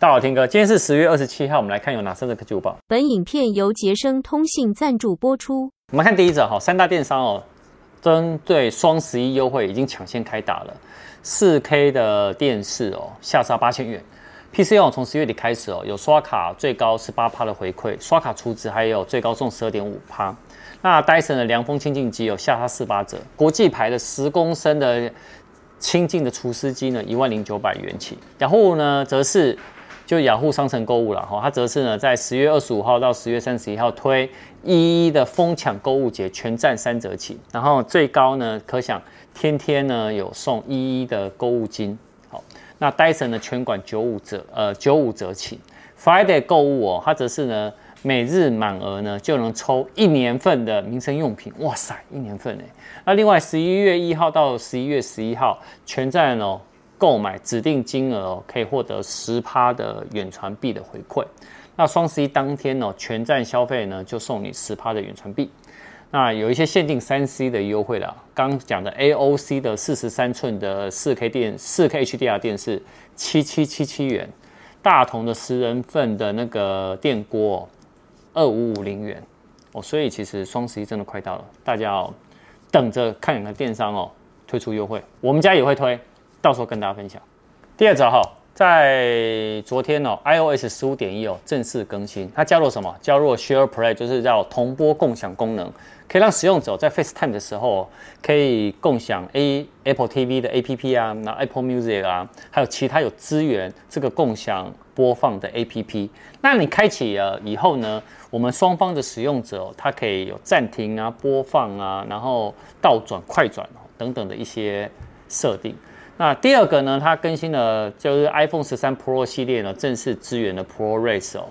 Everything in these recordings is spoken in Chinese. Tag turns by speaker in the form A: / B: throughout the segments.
A: 大家好，天哥，今天是十月二十七号，我们来看有哪三则科技午报。
B: 本影片由杰生通信赞助播出。
A: 我们看第一则哈，三大电商哦，针对双十一优惠已经抢先开打了。四 K 的电视哦，下杀八千元。PC 用从十月底开始哦，有刷卡最高十八趴的回馈，刷卡储值还有最高送十二点五趴。那戴森的凉风清净机有下杀四八折，国际牌的十公升的清净的除湿机呢，一万零九百元起。然后呢，则是。就雅虎商城购物了哈，它则是呢在十月二十五号到十月三十一号推一一的疯抢购物节，全站三折起，然后最高呢可享天天呢有送一一的购物金。好，那戴森的全馆九五折，呃九五折起。Friday 购物哦，它则是呢每日满额呢就能抽一年份的民生用品，哇塞，一年份哎。那另外十一月一号到十一月十一号全站哦。购买指定金额哦可以获得十趴的远传币的回馈。那双十一当天哦，全站消费呢就送你十趴的远传币。那有一些限定三 C 的优惠啦，刚讲的 AOC 的四十三寸的四 K 电四 K HDR 电视七七七七元，大同的十人份的那个电锅二五五零元哦。所以其实双十一真的快到了，大家哦等着看哪个电商哦推出优惠，我们家也会推。到时候跟大家分享。第二则哈，在昨天哦，iOS 十五点一哦正式更新，它加入什么？加入 Share Play，就是叫同播共享功能，可以让使用者在 FaceTime 的时候可以共享 A Apple TV 的 APP 啊，那 Apple Music 啊，还有其他有资源这个共享播放的 APP。那你开启了以后呢，我们双方的使用者他可以有暂停啊、播放啊，然后倒转、快转等等的一些设定。那第二个呢，它更新了，就是 iPhone 十三 Pro 系列呢，正式支援了 ProRes 哦。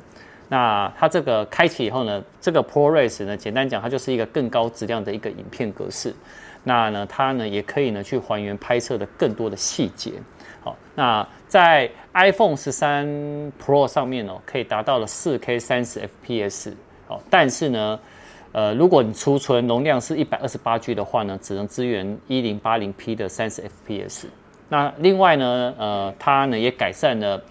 A: 那它这个开启以后呢，这个 ProRes 呢，简单讲，它就是一个更高质量的一个影片格式。那呢，它呢也可以呢去还原拍摄的更多的细节。好，那在 iPhone 十三 Pro 上面哦，可以达到了四 K 三十 FPS。好，但是呢，呃，如果你储存容量是一百二十八 G 的话呢，只能支援一零八零 P 的三十 FPS。那另外呢，呃，它呢也改善了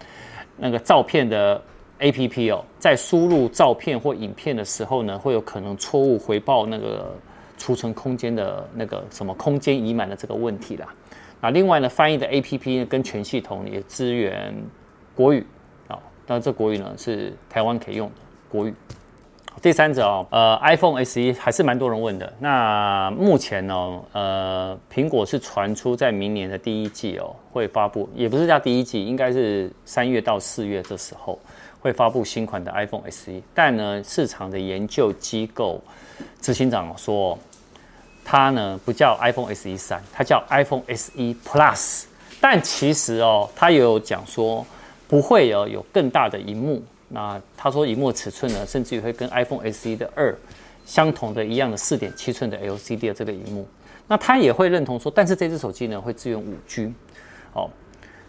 A: 那个照片的 APP 哦，在输入照片或影片的时候呢，会有可能错误回报那个储存空间的那个什么空间已满的这个问题啦。那另外呢，翻译的 APP 呢跟全系统也支援国语啊，当然这国语呢是台湾可以用的国语。第三者哦，呃，iPhone SE 还是蛮多人问的。那目前呢，呃，苹果是传出在明年的第一季哦会发布，也不是叫第一季，应该是三月到四月这时候会发布新款的 iPhone SE。但呢，市场的研究机构执行长说，它呢不叫 iPhone SE 三，它叫 iPhone SE Plus。但其实哦，它也有讲说不会有有更大的荧幕。那他说，荧幕尺寸呢，甚至于会跟 iPhone SE 的二相同的一样的四点七寸的 LCD 的这个荧幕。那他也会认同说，但是这只手机呢会支援五 G，哦，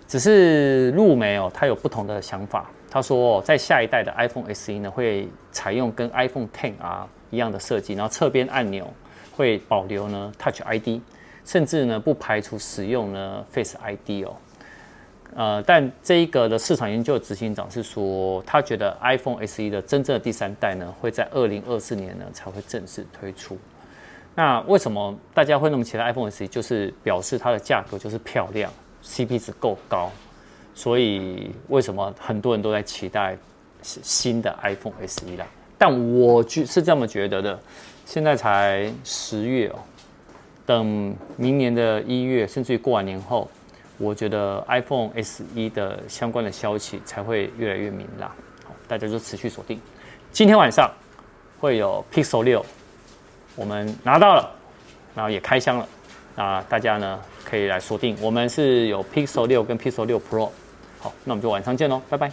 A: 只是陆媒哦，他有不同的想法。他说，在下一代的 iPhone SE 呢会采用跟 iPhone XR 一样的设计，然后侧边按钮会保留呢 Touch ID，甚至呢不排除使用呢 Face ID 哦。呃，但这一个的市场研究执行长是说，他觉得 iPhone SE 的真正的第三代呢，会在二零二四年呢才会正式推出。那为什么大家会那么期待 iPhone SE？就是表示它的价格就是漂亮，CP 值够高，所以为什么很多人都在期待新的 iPhone SE 啦？但我觉是这么觉得的，现在才十月哦，等明年的一月，甚至于过完年后。我觉得 iPhone SE 的相关的消息才会越来越明朗，好，大家就持续锁定。今天晚上会有 Pixel 六，我们拿到了，然后也开箱了，那大家呢可以来锁定。我们是有 Pixel 六跟 Pixel 六 Pro，好，那我们就晚上见喽，拜拜。